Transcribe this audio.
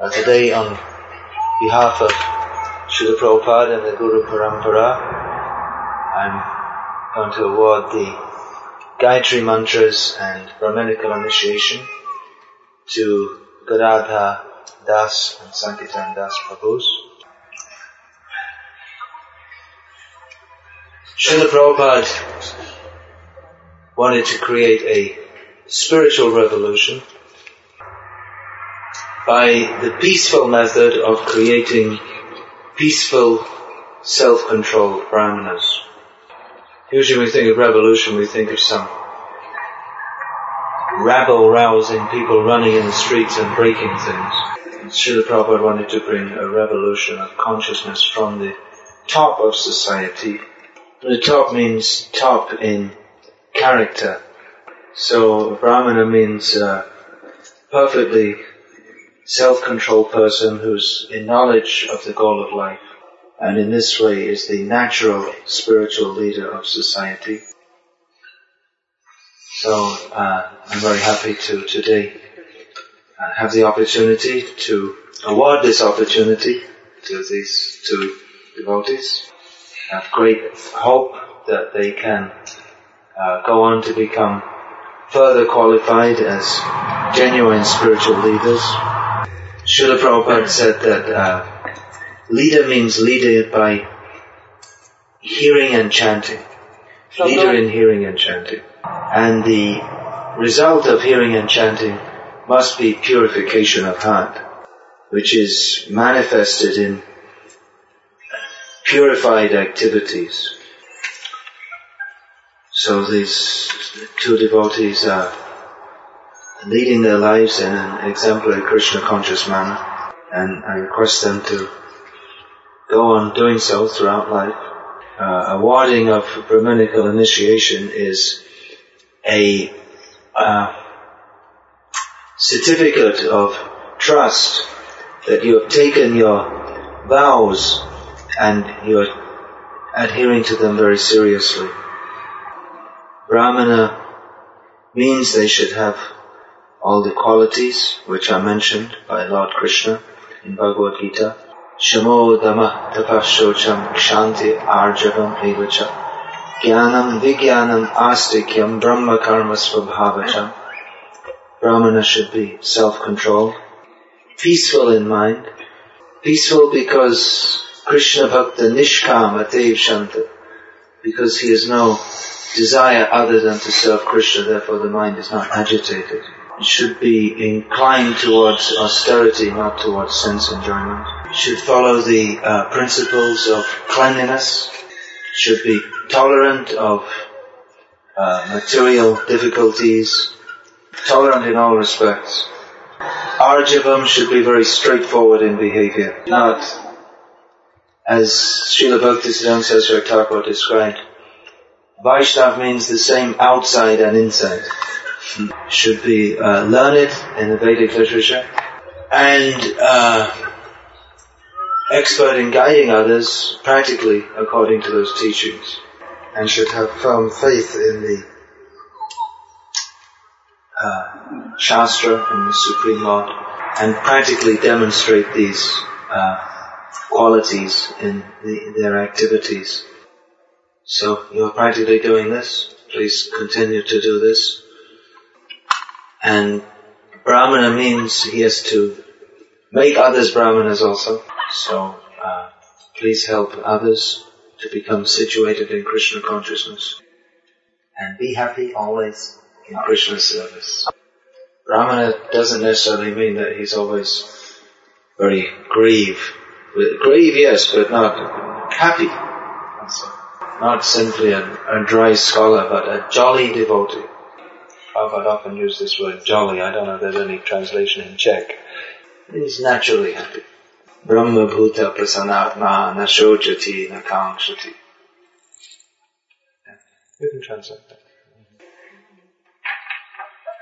And today on behalf of Srila Prabhupada and the Guru Parampara, I'm going to award the Gayatri Mantras and Brahminical Initiation to Gadadhara Das and Sankirtan Das Prabhus. Srila Prabhupada wanted to create a spiritual revolution by the peaceful method of creating peaceful, self-controlled brahmanas. Usually when we think of revolution, we think of some rabble-rousing people running in the streets and breaking things. Srila Prabhupada wanted to bring a revolution of consciousness from the top of society. The top means top in character. So Brahmana means uh, perfectly self-controlled person who's in knowledge of the goal of life and in this way is the natural spiritual leader of society. So uh, I'm very happy to today uh, have the opportunity to award this opportunity to these two devotees. I have great hope that they can uh, go on to become further qualified as genuine spiritual leaders. Srila Prabhupada said that uh, leader means leader by hearing and chanting. Leader in hearing and chanting. And the result of hearing and chanting must be purification of heart, which is manifested in purified activities. So these two devotees are leading their lives in an exemplary Krishna conscious manner and I request them to go on doing so throughout life. Uh, awarding of Brahminical initiation is a uh, certificate of trust that you have taken your vows and you are adhering to them very seriously. Brahmana means they should have all the qualities which are mentioned by Lord Krishna in Bhagavad Gita. Shamo dhamma tapashocham kshanti arjavam evacha jnanam vijnanam astikyam brahma karma svabhavacham. Brahmana should be self-controlled, peaceful in mind, peaceful because Krishna Bhakta Nishkama Dev Shanta, because he has no desire other than to serve Krishna, therefore the mind is not agitated. It should be inclined towards austerity, not towards sense enjoyment. It should follow the uh, principles of cleanliness. It should be tolerant of uh, material difficulties, tolerant in all respects. Arjavam should be very straightforward in behavior, not as Srila Bhaktisiddhanta Saraswati Thakur described. Vaishnav means the same outside and inside. Should be uh, learned in the Vedic literature and uh, expert in guiding others practically according to those teachings and should have firm faith in the uh, Shastra and the Supreme Lord and practically demonstrate these uh, qualities in the, their activities. So you're practically doing this. Please continue to do this. And Brahmana means he has to make others Brahmanas also. So uh, please help others to become situated in Krishna consciousness. And be happy always in Krishna service. Brahmana doesn't necessarily mean that he's always very grieve. Grieve, yes, but not happy. Not simply a, a dry scholar, but a jolly devotee. Prabhupada often used this word jolly. I don't know if there's any translation in Czech. He's naturally happy. Brahma bhuta prasanatma na shojati na kankshati. You can translate that.